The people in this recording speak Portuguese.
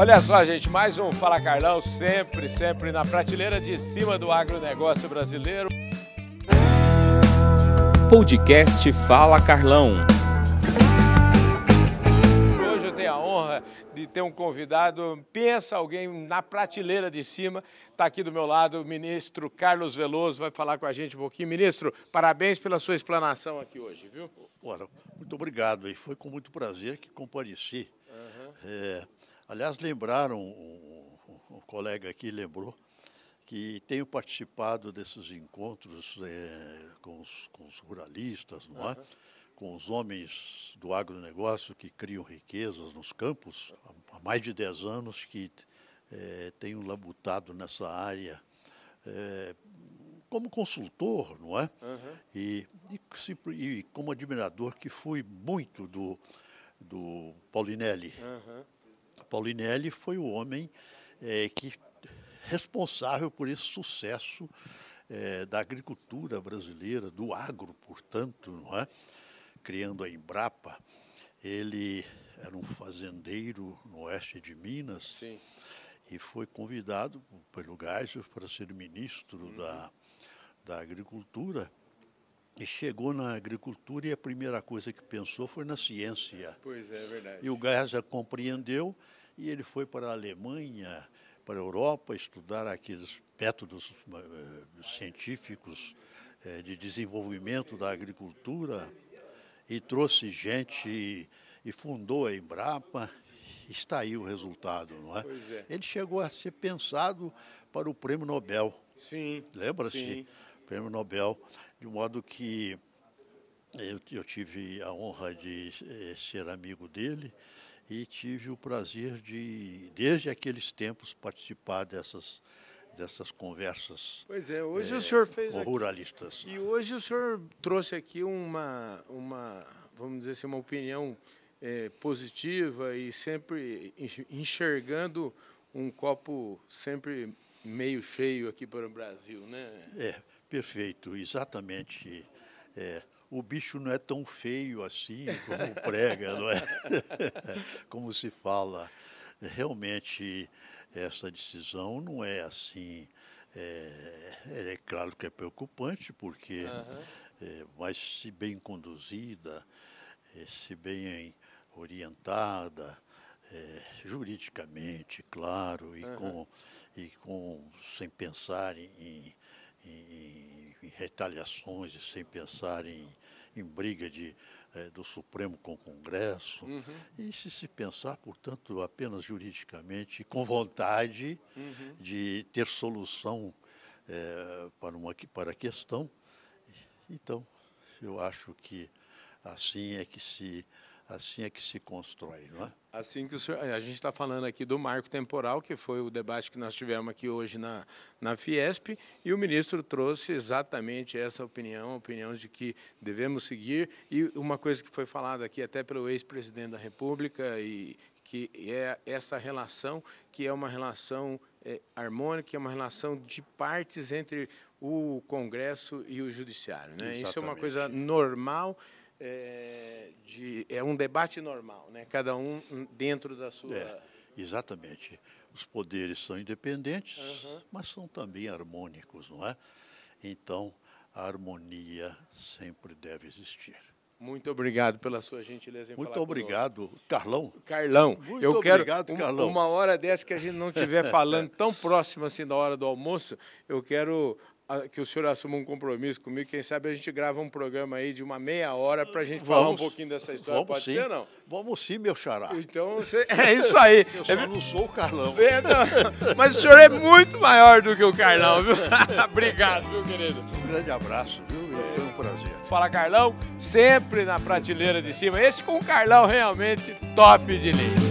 Olha só, gente, mais um Fala Carlão, sempre, sempre na prateleira de cima do agronegócio brasileiro. Podcast Fala Carlão. Hoje eu tenho a honra de ter um convidado, pensa alguém na prateleira de cima, está aqui do meu lado o ministro Carlos Veloso, vai falar com a gente um pouquinho. Ministro, parabéns pela sua explanação aqui hoje, viu? Ora, muito obrigado, e foi com muito prazer que compareci. Uhum. É, aliás, lembraram, um, um, colega aqui lembrou, que tenho participado desses encontros é, com, os, com, os, ruralistas, não uhum. é? com os homens do agronegócio que criam riquezas nos campos, há mais de 10 anos que é, tenho labutado nessa área é, como consultor, não é? Uhum. E, e, e, como admirador que fui muito do, do Paulinelli. Uhum. Paulinelli foi o homem é, que responsável por esse sucesso é, da agricultura brasileira, do agro, portanto, não é? criando a Embrapa. Ele era um fazendeiro no oeste de Minas Sim. e foi convidado pelo Geisel para ser ministro uhum. da, da Agricultura. E chegou na agricultura e a primeira coisa que pensou foi na ciência. Pois é, é verdade. E o Geisel compreendeu e ele foi para a Alemanha, para a Europa, estudar aqueles métodos uh, científicos uh, de desenvolvimento da agricultura e trouxe gente e, e fundou a Embrapa. Está aí o resultado, não é? é? Ele chegou a ser pensado para o Prêmio Nobel. Sim. Lembra-se? Prêmio Nobel, de modo que eu, eu, tive a honra de eh, ser amigo dele e tive o prazer de, desde aqueles tempos, participar dessas dessas conversas. Pois é, hoje é, o senhor fez com ruralistas. Aqui, e hoje o senhor trouxe aqui uma, uma vamos dizer assim, uma opinião é, positiva e sempre enxergando um copo sempre meio cheio aqui para o Brasil, né? É, perfeito, exatamente. É, o bicho não é tão feio assim como prega, não é? como se fala. Realmente essa decisão não é assim. É, é claro que é preocupante, porque, uhum. é, mas se bem conduzida, é, se bem orientada, é, juridicamente, claro, e, uhum. com, e com sem pensar em, em, em retaliações e sem pensar em, em briga de, é, do Supremo com o Congresso. Uhum. E se se pensar, portanto, apenas juridicamente, com vontade uhum. de ter solução é, para, uma, para a questão, então, eu acho que assim é que se Assim é que se constrói, não é? Assim que senhor, a gente está falando aqui do marco temporal, que foi o debate que nós tivemos aqui hoje na, na Fiesp, e o ministro trouxe exatamente essa opinião, a opinião de que devemos seguir, e uma coisa que foi falada aqui até pelo ex-presidente da República, e que é essa relação, que é uma relação é, harmônica, é uma relação de partes entre o Congresso e o Judiciário. Né? Isso é uma coisa normal, é, de, é um debate normal, né? cada um dentro da sua. É, exatamente. Os poderes são independentes, uhum. mas são também harmônicos, não é? Então, a harmonia sempre deve existir. Muito obrigado pela sua gentileza em Muito obrigado, conosco. Carlão. Carlão, Muito eu quero obrigado, Carlão. uma hora dessa que a gente não estiver falando tão próximo assim da hora do almoço, eu quero que o senhor assuma um compromisso comigo, quem sabe a gente grava um programa aí de uma meia hora para a gente vamos, falar um pouquinho dessa história. Pode sim. ser não? Vamos sim, meu xará. Então, você... é isso aí. Eu só é... não sou o Carlão. É, mas o senhor é muito maior do que o Carlão, viu? Obrigado, viu, querido? Um grande abraço, viu? Foi um prazer. Fala, Carlão, sempre na prateleira de cima. Esse com o Carlão realmente top de linha.